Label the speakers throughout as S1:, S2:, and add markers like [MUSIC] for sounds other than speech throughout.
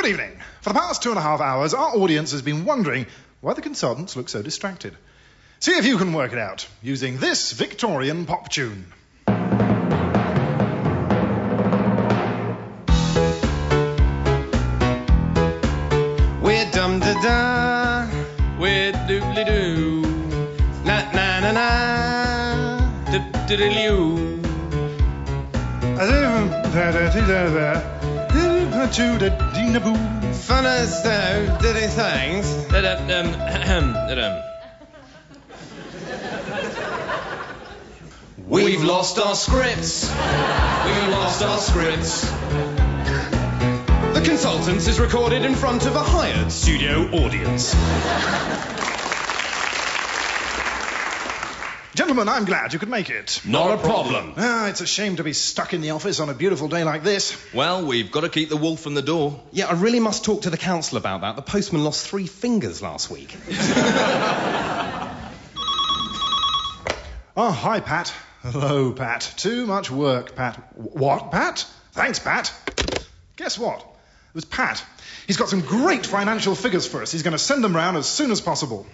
S1: Good evening. For the past two and a half hours, our audience has been wondering why the consultants look so distracted. See if you can work it out using this Victorian pop tune.
S2: We're dum da da.
S3: We're doodly doo.
S2: Na na na na.
S3: Diddly doo.
S2: Fun as though diddy things. [LAUGHS] We've lost our scripts. We've lost our scripts. The Consultants is recorded in front of a hired studio audience.
S1: Gentlemen, I'm glad you could make it.
S2: Not a problem.
S1: Ah, it's a shame to be stuck in the office on a beautiful day like this.
S3: Well, we've got to keep the wolf from the door.
S2: Yeah, I really must talk to the council about that. The postman lost three fingers last week.
S1: Oh, [LAUGHS] hi, Pat. Hello, Pat. Too much work, Pat. What, Pat? Thanks, Pat. Guess what? It was Pat. He's got some great financial figures for us. He's going to send them round as soon as possible.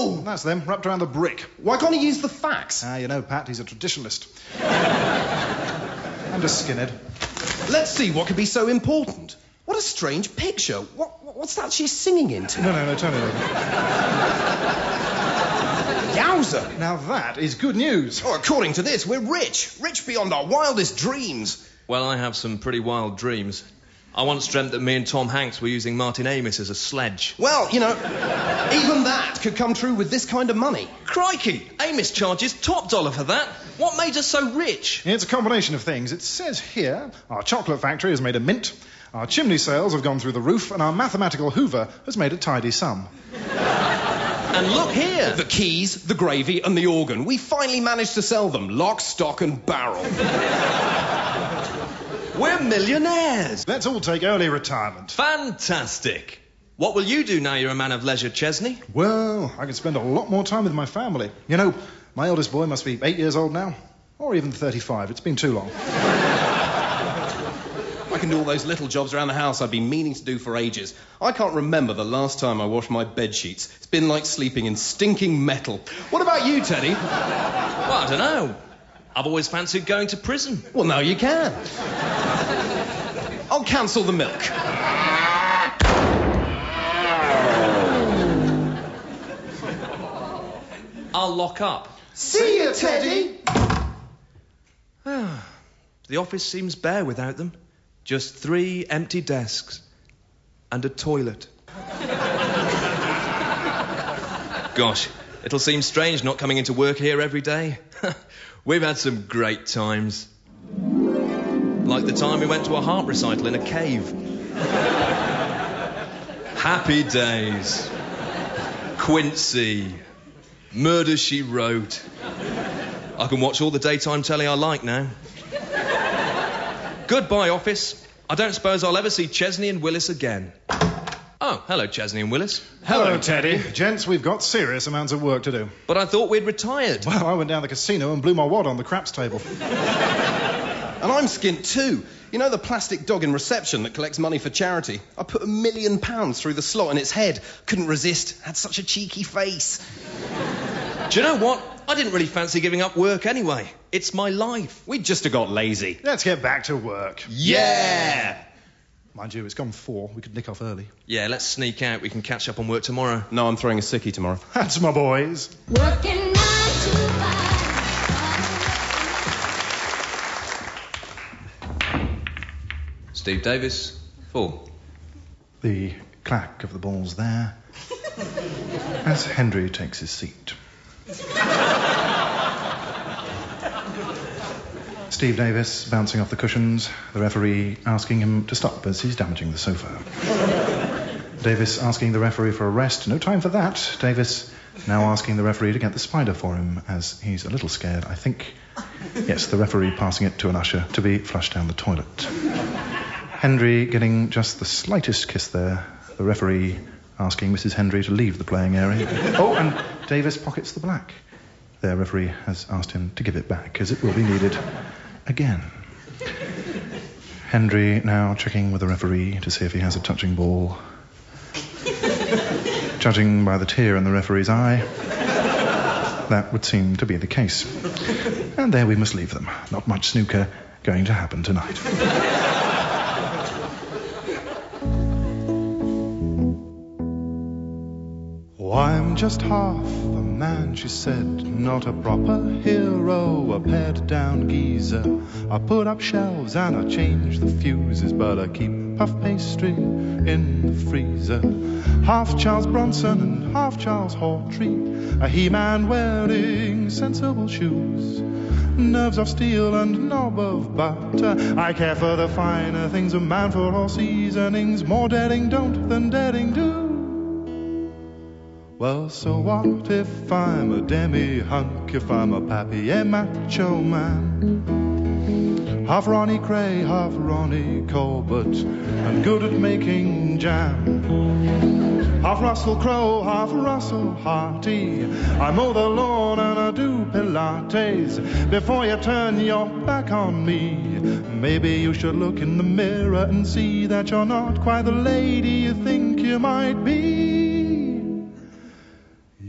S2: Ow!
S1: That's them, wrapped around the brick.
S2: Why can't he use the fax?
S1: Ah, you know, Pat, he's a traditionalist. [LAUGHS] and a skinhead.
S2: Let's see what could be so important. What a strange picture. What, what- what's that she's singing into?
S1: No, no, no, turn it over. [LAUGHS]
S2: Yowza!
S1: Now that is good news.
S2: Oh, according to this, we're rich. Rich beyond our wildest dreams.
S3: Well, I have some pretty wild dreams. I once dreamt that me and Tom Hanks were using Martin Amis as a sledge.
S2: Well, you know, even that could come true with this kind of money.
S3: Crikey! Amis charges top dollar for that. What made us so rich?
S1: It's a combination of things. It says here our chocolate factory has made a mint, our chimney sales have gone through the roof, and our mathematical Hoover has made a tidy sum.
S3: And look here.
S2: The keys, the gravy, and the organ. We finally managed to sell them, lock, stock, and barrel.
S3: We're millionaires.
S1: Let's all take early retirement.
S3: Fantastic. What will you do now you're a man of leisure, Chesney?
S1: Well, I can spend a lot more time with my family. You know, my eldest boy must be eight years old now, or even 35. It's been too long.
S2: I can do all those little jobs around the house I've been meaning to do for ages. I can't remember the last time I washed my bed sheets. It's been like sleeping in stinking metal. What about you, Teddy?
S3: Well, I don't know. I've always fancied going to prison.
S2: Well, now you can. I'll cancel the milk.
S3: I'll lock up.
S2: See you, Teddy.
S3: Ah, the office seems bare without them. Just three empty desks and a toilet. Gosh, it'll seem strange not coming into work here every day. [LAUGHS] We've had some great times. Like the time we went to a harp recital in a cave. Happy days. Quincy. Murder She Wrote. I can watch all the daytime telly I like now. Goodbye, office. I don't suppose I'll ever see Chesney and Willis again. Oh, hello, Chesney and Willis.
S1: Hello, Teddy. Gents, we've got serious amounts of work to do.
S3: But I thought we'd retired.
S1: Well, I went down the casino and blew my wad on the craps table. [LAUGHS]
S2: And I'm skint too. You know the plastic dog in reception that collects money for charity? I put a million pounds through the slot in its head. Couldn't resist. Had such a cheeky face.
S3: Do you know what? I didn't really fancy giving up work anyway. It's my life.
S2: We just have got lazy.
S1: Let's get back to work.
S2: Yeah!
S1: Mind you, it's gone four. We could nick off early.
S3: Yeah, let's sneak out. We can catch up on work tomorrow.
S2: No, I'm throwing a sickie tomorrow.
S1: That's my boys.
S4: Working
S3: Steve Davis, four.
S1: The clack of the balls there. As Hendry takes his seat. Steve Davis bouncing off the cushions, the referee asking him to stop as he's damaging the sofa. Davis asking the referee for a rest. No time for that. Davis now asking the referee to get the spider for him as he's a little scared. I think, yes, the referee passing it to an usher to be flushed down the toilet. Hendry getting just the slightest kiss there. The referee asking Mrs. Hendry to leave the playing area. [LAUGHS] Oh, and Davis pockets the black. Their referee has asked him to give it back, as it will be needed again. Hendry now checking with the referee to see if he has a touching ball. Judging by the tear in the referee's eye, that would seem to be the case. And there we must leave them. Not much snooker going to happen tonight. Just half a man, she said. Not a proper hero, a pared down geezer. I put up shelves and I change the fuses, but I keep puff pastry in the freezer. Half Charles Bronson and half Charles Hawtrey. A he-man wearing sensible shoes. Nerves of steel and knob of butter. I care for the finer things, a man for all seasonings. More daring don't than daring do. Well, so what if I'm a demi hunk, if I'm a papier macho man? Half Ronnie Kray, half Ronnie Corbett, and good at making jam. Half Russell Crowe, half Russell Harty. I mow the lawn and I do Pilates. Before you turn your back on me, maybe you should look in the mirror and see that you're not quite the lady you think you might be.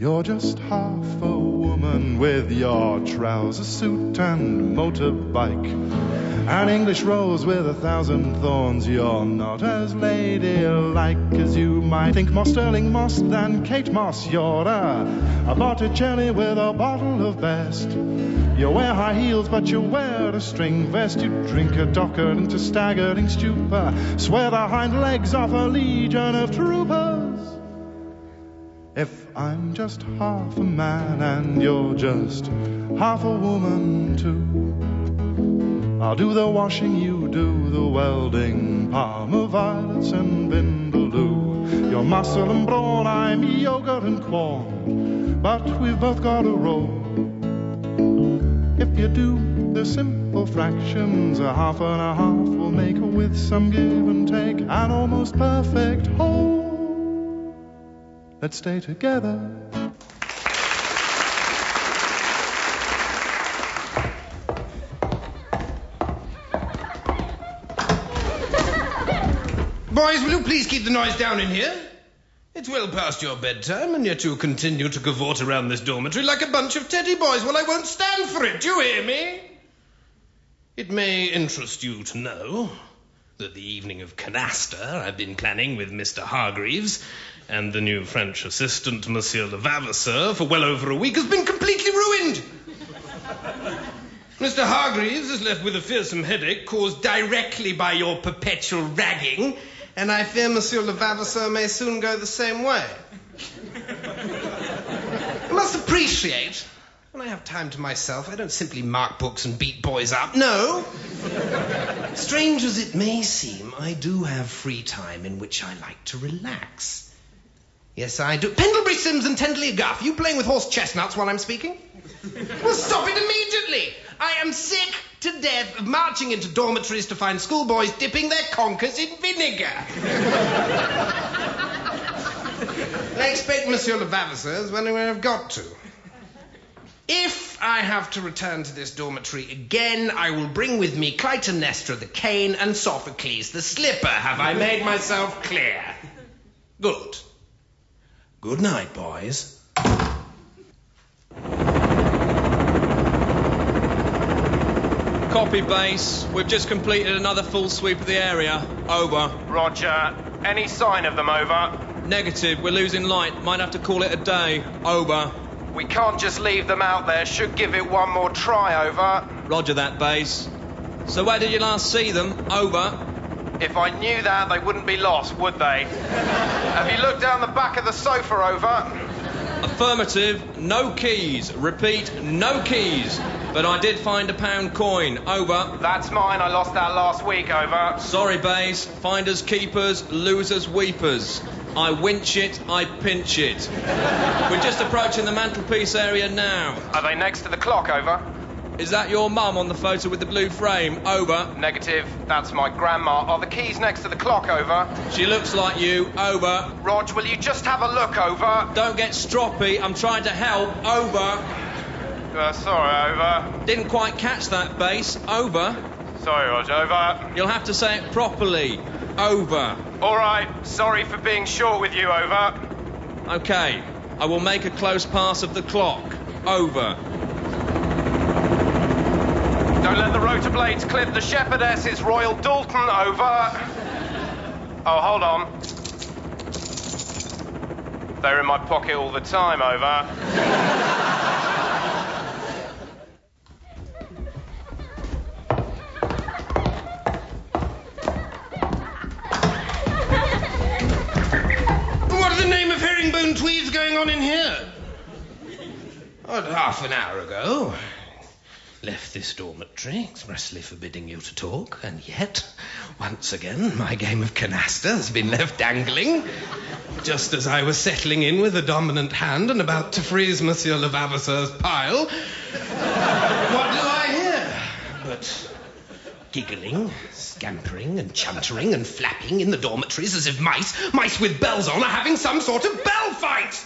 S1: You're just half a woman with your trouser suit and motorbike. An English rose with a thousand thorns. You're not as ladylike as you might think. More Stirling Moss than Kate Moss. You're a, a Botticelli with a bottle of best. You wear high heels, but you wear a string vest. You drink a docker into staggering stupor. Swear the hind legs off a legion of troopers. If I'm just half a man and you're just half a woman too, I'll do the washing, you do the welding, Parma violets and vindaloo. You're muscle and brawn, I'm yogurt and corn, but we've both got a roll. If you do the simple fractions, a half and a half will make with some give and take an almost perfect whole. Let's stay together.
S2: Boys, will you please keep the noise down in here? It's well past your bedtime, and yet you continue to cavort around this dormitory like a bunch of teddy boys. Well, I won't stand for it. Do you hear me? It may interest you to know that the evening of Canasta I've been planning with Mr. Hargreaves and the new French assistant, Monsieur Levavasseur, for well over a week has been completely ruined. Mr. Hargreaves is left with a fearsome headache caused directly by your perpetual ragging, and I fear Monsieur Levavasseur may soon go the same way. You must appreciate, when I have time to myself, I don't simply mark books and beat boys up. No. Strange as it may seem, I do have free time in which I like to relax. Yes, I do. Pendlebury Sims and Tenderly Guff, you playing with horse chestnuts while I'm speaking? well, stop it immediately. I am sick to death of marching into dormitories to find schoolboys dipping their conkers in vinegar. I expect Monsieur Levavasseur is wondering where I've got to. If I have to return to this dormitory again, I will bring with me Clytemnestra the cane and Sophocles the slipper. Have I made myself clear? Good. Good night, boys.
S3: Copy base. We've just completed another full sweep of the area. Over.
S5: Roger. Any sign of them over?
S3: Negative. We're losing light. Might have to call it a day. Over.
S5: We can't just leave them out there. Should give it one more try, over.
S3: Roger that base. So where did you last see them? Over.
S5: If I knew that, they wouldn't be lost, would they? Have you looked down the back of the sofa, over?
S3: Affirmative. No keys. Repeat. No keys. But I did find a pound coin. Over.
S5: That's mine. I lost that last week, over.
S3: Sorry, base. Finders keepers, losers weepers. I winch it, I pinch it. We're just approaching the mantelpiece area now.
S5: Are they next to the clock, over?
S3: Is that your mum on the photo with the blue frame? Over.
S5: Negative. That's my grandma. Are the keys next to the clock, over?
S3: She looks like you. Over.
S5: Rog, will you just have a look, over?
S3: Don't get stroppy. I'm trying to help. Over.
S5: Uh, sorry, over.
S3: Didn't quite catch that bass. Over.
S5: Sorry, Roger. Over.
S3: You'll have to say it properly. Over.
S5: All right. Sorry for being short with you. Over.
S3: Okay. I will make a close pass of the clock. Over.
S5: Don't let the rotor blades clip the shepherdess. It's Royal Doulton. Over. Oh, hold on. They're in my pocket all the time. Over.
S2: An hour ago, left this dormitory expressly forbidding you to talk, and yet, once again, my game of canasta has been left dangling. Just as I was settling in with a dominant hand and about to freeze Monsieur Levavasseur's pile, what do I hear? But giggling, scampering, and chuntering and flapping in the dormitories as if mice, mice with bells on, are having some sort of bell fight.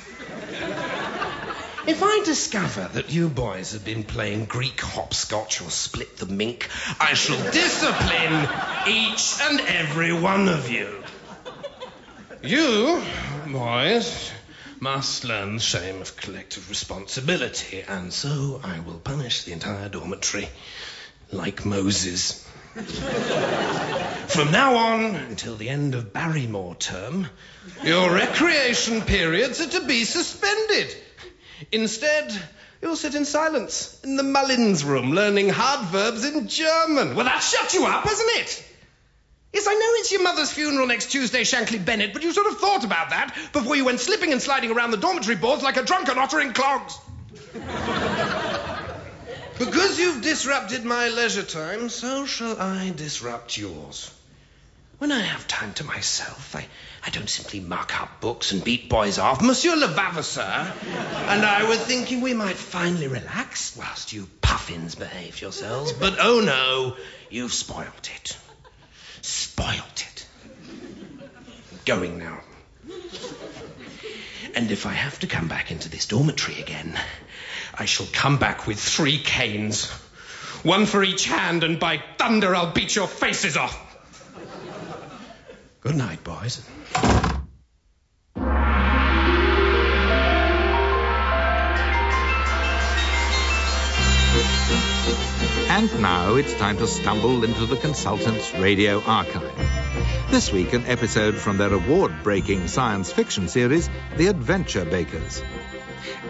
S2: If I discover that you boys have been playing Greek hopscotch or split the mink, I shall discipline each and every one of you. You, boys, must learn the shame of collective responsibility, and so I will punish the entire dormitory like Moses. From now on until the end of Barrymore term, your recreation periods are to be suspended. Instead, you'll sit in silence in the Mullins room learning hard verbs in German. Well, that shut you up, hasn't it? Yes, I know it's your mother's funeral next Tuesday, Shankly Bennett, but you should have thought about that before you went slipping and sliding around the dormitory boards like a drunken otter in clogs. [LAUGHS] Because you've disrupted my leisure time, so shall I disrupt yours. When I have time to myself, I, I don't simply mark up books and beat boys off. Monsieur Levavasseur and I were thinking we might finally relax whilst you puffins behave yourselves. But oh no, you've spoilt it. Spoilt it. Going now. And if I have to come back into this dormitory again, I shall come back with three canes. One for each hand, and by thunder, I'll beat your faces off. Good night, boys.
S6: And now it's time to stumble into the consultant's radio archive. This week, an episode from their award breaking science fiction series, The Adventure Bakers.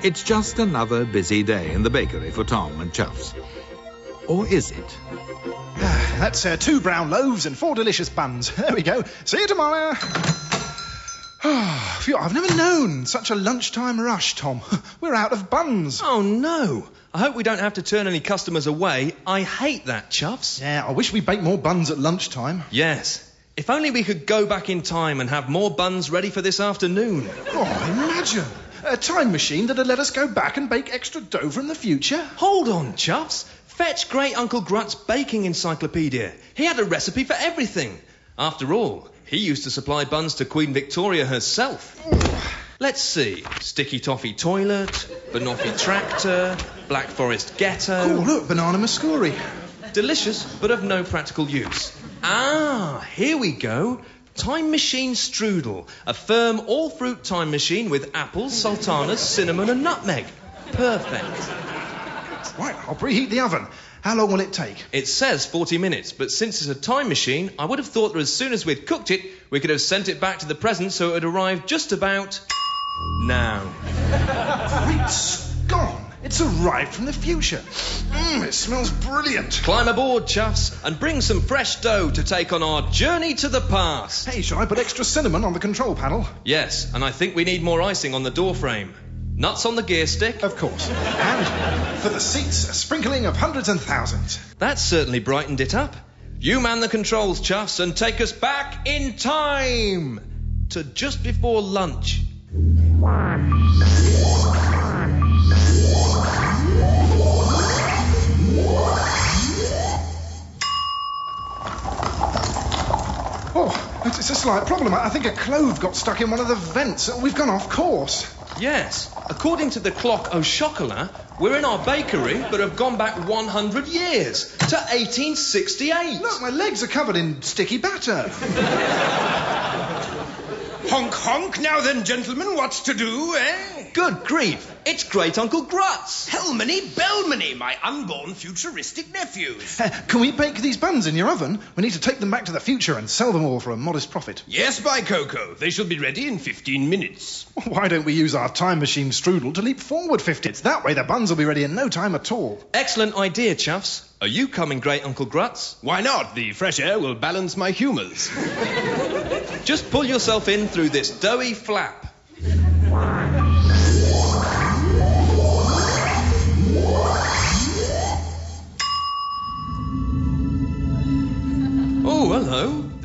S6: It's just another busy day in the bakery for Tom and Chuffs. Or is it? [SIGHS]
S1: That's uh, two brown loaves and four delicious buns. [LAUGHS] There we go. See you tomorrow. [SIGHS] Phew, I've never known such a lunchtime rush, Tom. [LAUGHS] We're out of buns.
S3: Oh no! I hope we don't have to turn any customers away. I hate that, Chuffs.
S1: Yeah, I wish we baked more buns at lunchtime.
S3: Yes. If only we could go back in time and have more buns ready for this afternoon.
S1: Oh, imagine. A time machine that'd let us go back and bake extra dough from the future.
S3: Hold on, Chuffs. Fetch Great Uncle Grutz's baking encyclopedia. He had a recipe for everything. After all, he used to supply buns to Queen Victoria herself. Let's see. Sticky Toffee Toilet, Banoffee Tractor, Black Forest Ghetto.
S1: Oh, look, banana muscuri.
S3: Delicious, but of no practical use. Ah, here we go. Time Machine Strudel. A firm all fruit time machine with apples, sultanas, cinnamon, and nutmeg. Perfect.
S1: Right, I'll preheat the oven. How long will it take?
S3: It says 40 minutes, but since it's a time machine, I would have thought that as soon as we'd cooked it, we could have sent it back to the present so it would arrive just about now. [LAUGHS]
S1: Great Scone! It's arrived from the future. Mmm, it smells brilliant.
S3: Climb aboard, chuffs, and bring some fresh dough to take on our journey to the past.
S1: Hey, shall I put extra cinnamon on the control panel?
S3: Yes, and I think we need more icing on the door frame. Nuts on the gear stick.
S1: Of course. And for the seats, a sprinkling of hundreds and thousands.
S3: That certainly brightened it up. You man the controls, chuffs, and take us back in time to just before lunch.
S1: Oh, it's a slight problem. I think a clove got stuck in one of the vents. We've gone off course.
S3: Yes, according to the clock au chocolat, We're in our bakery, but have gone back 100 years to 1868.
S1: Look, my legs are covered in sticky batter. [LAUGHS]
S2: Honk honk. Now then, gentlemen, what's to do, eh?
S3: Good grief! It's Great Uncle Grutz.
S2: Helmany Bellmany, my unborn futuristic nephews.
S1: Uh, Can we bake these buns in your oven? We need to take them back to the future and sell them all for a modest profit.
S2: Yes, by Coco. They shall be ready in 15 minutes.
S1: Why don't we use our time machine strudel to leap forward 50? It's that way the buns will be ready in no time at all.
S3: Excellent idea, Chuffs. Are you coming, Great Uncle Grutz?
S7: Why not? The fresh air will balance my humours. [LAUGHS]
S3: Just pull yourself in through this doughy flap.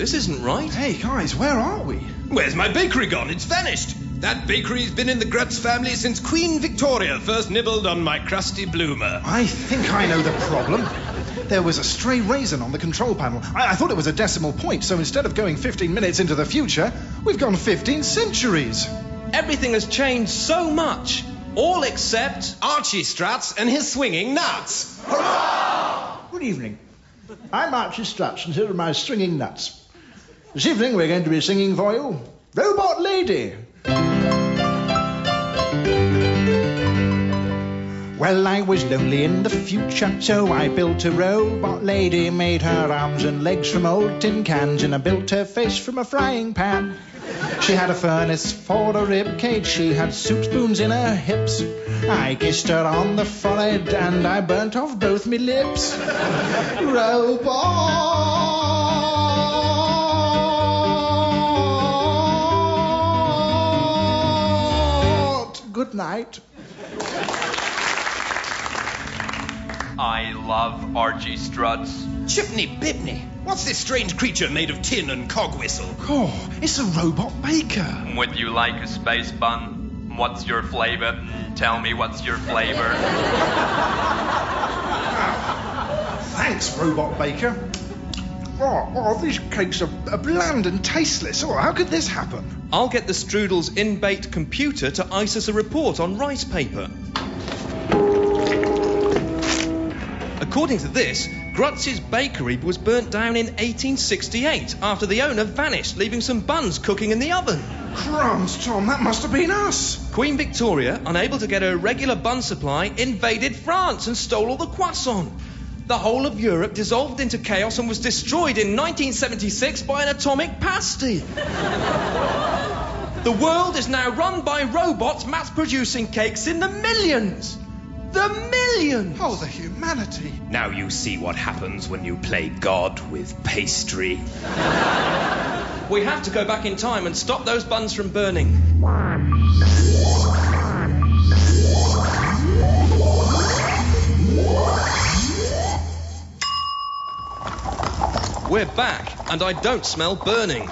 S3: This isn't right.
S1: Hey, guys, where are we?
S7: Where's my bakery gone? It's vanished. That bakery's been in the Grutz family since Queen Victoria first nibbled on my crusty bloomer.
S1: I think I know the problem. There was a stray raisin on the control panel. I, I thought it was a decimal point, so instead of going 15 minutes into the future, we've gone 15 centuries.
S3: Everything has changed so much. All except.
S7: Archie Strutz and his swinging nuts. Hurrah!
S8: Good evening. I'm Archie Strutz, and here are my swinging nuts. This evening we're going to be singing for you Robot Lady. Well, I was lonely in the future, so I built a robot lady, made her arms and legs from old tin cans, and I built her face from a frying pan. She had a furnace for a rib cage, she had soup spoons in her hips. I kissed her on the forehead and I burnt off both me lips. Robot! Good night.
S5: I love Archie Strutz.
S7: Chipney Bibney. What's this strange creature made of tin and cog whistle?
S1: Oh, it's a robot baker.
S5: Would you like a space bun? What's your flavor? Mm, Tell me what's your flavor. [LAUGHS]
S1: Thanks, robot baker. Oh, oh these cakes are, are bland and tasteless. Oh, how could this happen?
S3: I'll get the Strudel's in-baked computer to ice us a report on rice paper. According to this, Grutz's bakery was burnt down in 1868 after the owner vanished, leaving some buns cooking in the oven.
S1: Crumbs, Tom, that must have been us.
S3: Queen Victoria, unable to get her regular bun supply, invaded France and stole all the croissants. The whole of Europe dissolved into chaos and was destroyed in 1976 by an atomic pasty. the world is now run by robots mass producing cakes in the millions. The millions!
S1: Oh, the humanity.
S2: Now you see what happens when you play God with pastry.
S3: We have to go back in time and stop those buns from burning. We're back, and I don't smell burning.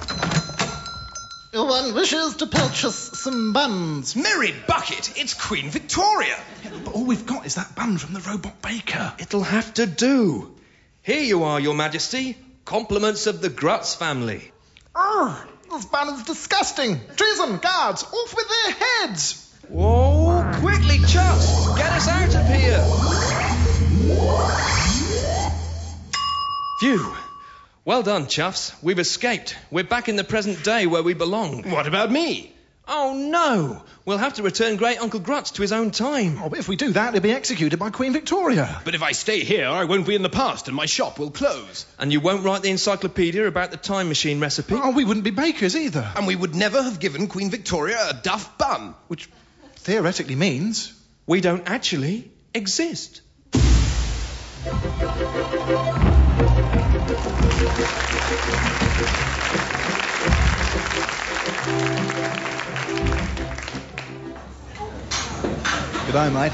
S8: One wishes to purchase some buns.
S2: Mary Bucket, it's Queen Victoria.
S1: But all we've got is that bun from the robot baker.
S3: It'll have to do. Here you are, Your Majesty. Compliments of the Grutz family.
S8: Oh, this bun is disgusting. Treason, guards, off with their heads.
S3: Whoa, quickly, Chuffs! Get us out of here! Phew. Well done, Chuffs. We've escaped. We're back in the present day where we belong.
S7: What about me?
S3: Oh no! We'll have to return Great Uncle Grutz to his own time.
S1: Oh, but if we do that, he'll be executed by Queen Victoria.
S7: But if I stay here, I won't be in the past and my shop will close.
S3: And you won't write the encyclopedia about the time machine recipe?
S1: Oh, we wouldn't be bakers either.
S7: And we would never have given Queen Victoria a duff bun.
S1: Which theoretically means.
S3: We don't actually exist.
S1: G'day, mate.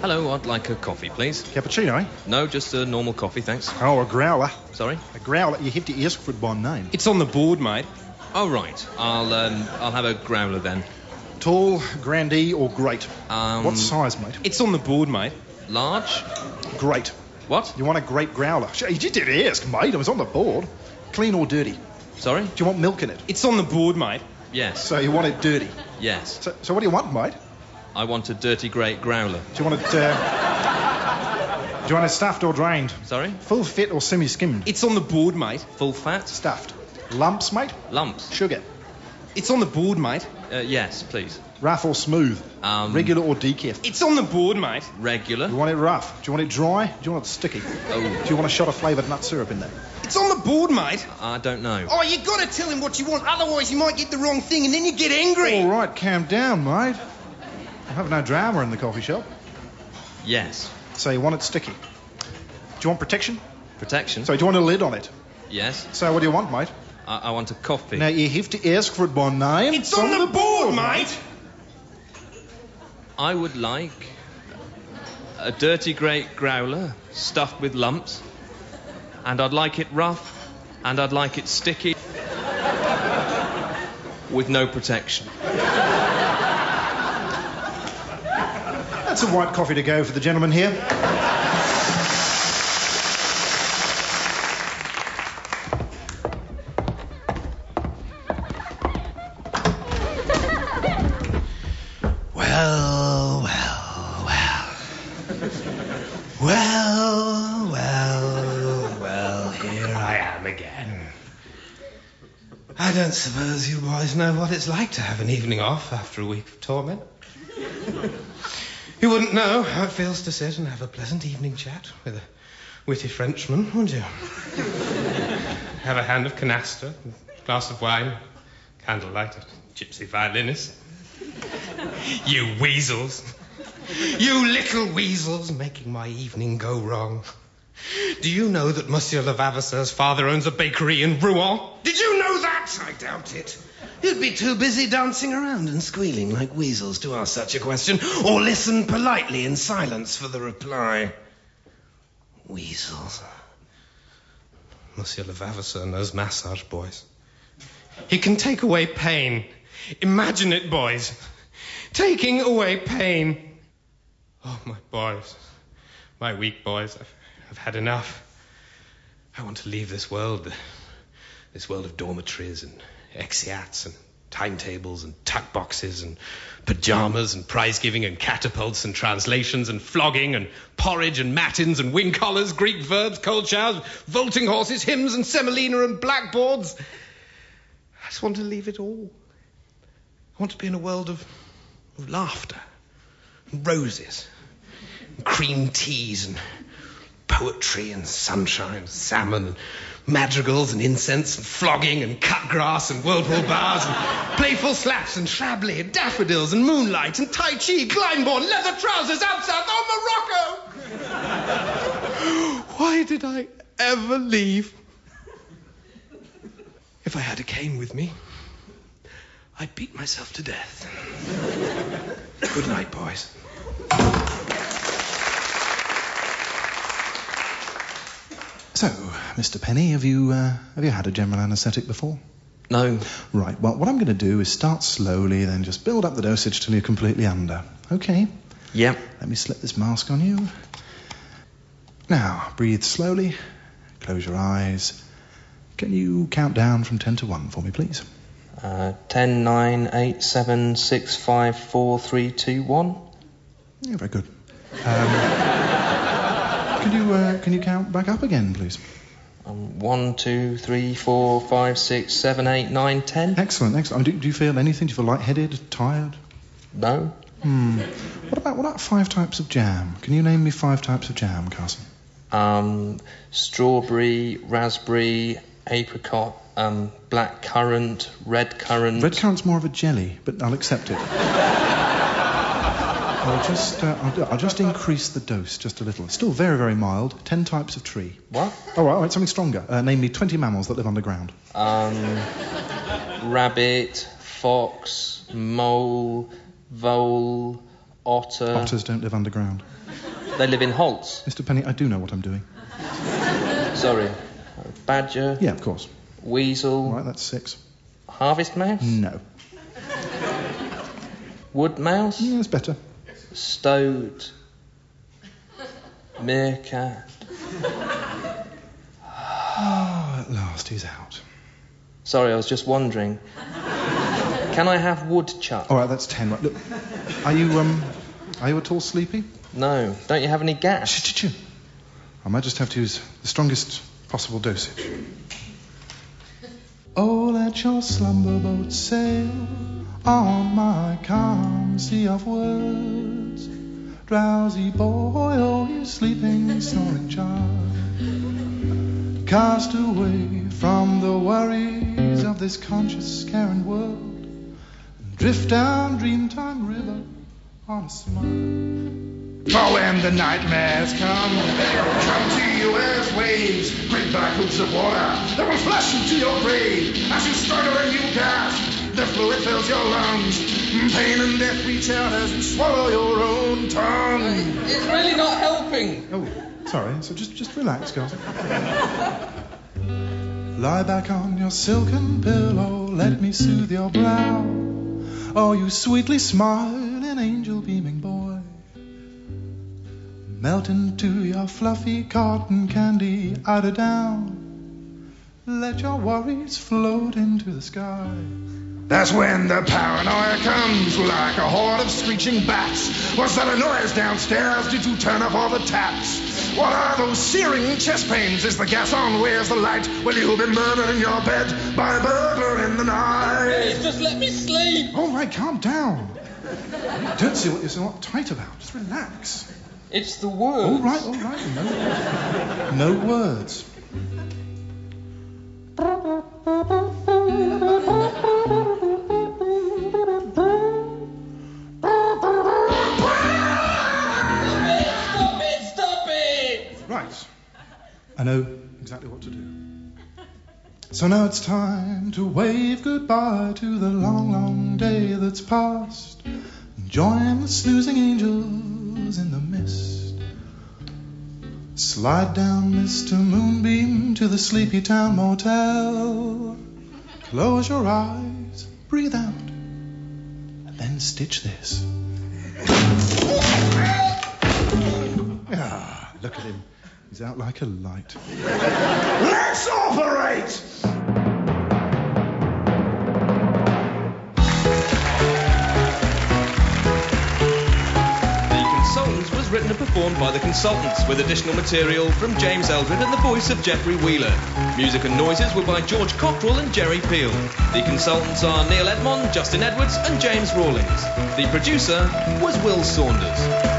S3: Hello, I'd like a coffee, please.
S1: Cappuccino, eh?
S3: No, just a normal coffee, thanks.
S1: Oh, a growler.
S3: Sorry?
S1: A growler. You have to ask for it by name.
S7: It's on the board, mate.
S3: Oh, right. I'll, um, I'll have a growler then.
S1: Tall, grandee, or great?
S3: Um,
S1: what size, mate?
S7: It's on the board, mate.
S3: Large?
S1: Great.
S3: What?
S1: You want a great growler? Sh- You did ask, mate. It was on the board. Clean or dirty?
S3: Sorry?
S1: Do you want milk in it?
S7: It's on the board, mate.
S3: Yes.
S1: So you want it dirty.
S3: Yes.
S1: So, so what do you want, mate?
S3: I want a dirty great growler.
S1: Do you want it, uh, do you want it stuffed or drained?
S3: Sorry?
S1: Full fit or semi-skimmed?
S7: It's on the board, mate.
S3: Full fat?
S1: Stuffed. Lumps, mate?
S3: Lumps?
S1: Sugar.
S7: It's on the board, mate.
S3: Uh, yes, please.
S1: Rough or smooth?
S3: Um,
S1: Regular or decaf?
S7: It's on the board, mate.
S3: Regular?
S1: You want it rough? Do you want it dry? Do you want it sticky?
S3: Oh.
S1: Do you want a shot of flavoured nut syrup in there?
S7: It's on the board, mate.
S3: I don't know.
S7: Oh, you gotta tell him what you want, otherwise you might get the wrong thing and then you get angry.
S1: All right, calm down, mate. I have no drama in the coffee shop.
S3: Yes.
S1: So you want it sticky? Do you want protection?
S3: Protection?
S1: So do you want a lid on it?
S3: Yes.
S1: So what do you want, mate?
S3: I, I want a coffee.
S1: Now you have to ask for it by name.
S7: It's on the board, mate.
S3: I would like a dirty great growler stuffed with lumps, and I'd like it rough, and I'd like it sticky, with no protection.
S1: That's a white coffee to go for the gentleman here.
S2: Well, well, well. Well, well, well, here I am again. I don't suppose you boys know what it's like to have an evening off after a week of torment. You wouldn't know how it feels to sit and have a pleasant evening chat with a witty Frenchman, would you? have a hand of canasta, a glass of wine, candlelight, a gypsy violinist. You weasels. You little weasels making my evening go wrong. Do you know that Monsieur Levavasseur's father owns a bakery in Rouen? Did you know that? I doubt it. You'd be too busy dancing around and squealing like weasels to ask such a question, or listen politely in silence for the reply. Weasels. Monsieur Levavasseur knows massage, boys. He can take away pain. Imagine it, boys. Taking away pain. Oh, my boys. My weak boys. I've, I've had enough. I want to leave this world. This world of dormitories and exeats and timetables and tuck boxes and pajamas and prize giving and catapults and translations and flogging and porridge and matins and wing collars, Greek verbs, cold showers, vaulting horses, hymns and semolina and blackboards. I just want to leave it all. I want to be in a world of, of laughter, and roses, and cream teas, and poetry, and sunshine, and salmon, and madrigals, and incense, and flogging, and cut grass, and whirlpool bars, and playful slaps, and Chablis, and daffodils, and moonlight, and Tai Chi, Glyndebourne, leather trousers, absinthe, oh, Morocco! [GASPS] Why did I ever leave? If I had a cane with me, I'd beat myself to death. Good night, boys.
S1: So, Mr. Penny, have you uh, have you had a general anaesthetic before?
S3: No.
S1: Right. Well, what I'm going to do is start slowly, then just build up the dosage till you're completely under. Okay.
S3: Yep.
S1: Let me slip this mask on you. Now, breathe slowly. Close your eyes. Can you count down from ten to one for me, please?
S3: Uh, 10, 9, 8, 7, 6, 5, 4, 3, 2, 1.
S1: Yeah, very good. Um, can you uh, can you count back up again, please?
S3: Um, 1, 2, 3, 4, 5, 6, 7, 8, 9, 10.
S1: Excellent, excellent. Do, do you feel anything? Do you feel lightheaded, tired?
S3: No.
S1: Hmm. What about what about five types of jam? Can you name me five types of jam, Carson?
S3: Um, strawberry, raspberry, apricot, um, black currant, red currant.
S1: Red currant's more of a jelly, but I'll accept it. [LAUGHS] I'll just uh, I'll, do- I'll just increase the dose just a little. Still very very mild. Ten types of tree.
S3: What?
S1: Oh, all right, something stronger. Uh, name me twenty mammals that live underground.
S3: Um, rabbit, fox, mole, vole, otter.
S1: Otters don't live underground.
S3: They live in halts.
S1: Mr. Penny, I do know what I'm doing.
S3: Sorry. Badger,
S1: Yeah, of course.
S3: weasel,
S1: All right, that's six.
S3: harvest mouse,
S1: No.
S3: wood mouse,
S1: Yeah, that's better.
S3: Stoat, meerkat.
S1: Oh, at last he's out.
S3: Sorry, I was just wondering. Can I have woodchuck?
S1: All right, that's ten. Right, look, are you um, are you at all sleepy?
S3: No. Don't you have any gas?
S1: Shh. I might just have to use the strongest possible dosage. Oh, let your slumber boat sail on my calm sea of words. Drowsy boy, oh, you sleeping, snoring child. Cast away from the worries of this conscious, caring world. And drift down Dreamtime River on a smile. For when the nightmares come, they will come to you as waves, great black hoops of water that will flash into your grave as you struggle and you gasp. The fluid fills your lungs, mm, pain and death reach out as you swallow your own tongue.
S3: It's really not helping.
S1: Oh, sorry. So just just relax, girls. Lie back on your silken pillow, let me soothe your brow. Oh, you sweetly smiling angel beaming boy. Melt into your fluffy cotton candy eider down. Let your worries float into the sky. That's when the paranoia comes like a horde of screeching bats. Was that a noise downstairs? Did you turn off all the taps? What are those searing chest pains? Is the gas on? Where's the light? Will you be murdered in your bed by a burglar in the night?
S3: Please Just let me sleep.
S1: All right, calm down. Don't see what you're so uptight about. Just relax.
S3: It's the words.
S1: All right, all right. No, no words. Right. I know exactly what to do. So now it's time to wave goodbye to the long, long day that's past. And join the snoozing angels in the mist. Slide down Mr. Moonbeam to the Sleepy Town Motel. Close your eyes, breathe out, and then stitch this. Ah, look at him. He's out like a light. Let's operate!
S3: Consultants was written and performed by The Consultants with additional material from James Eldred and the voice of Jeffrey Wheeler. Music and noises were by George Cockrell and Jerry Peel. The Consultants are Neil Edmond, Justin Edwards and James Rawlings. The producer was Will Saunders.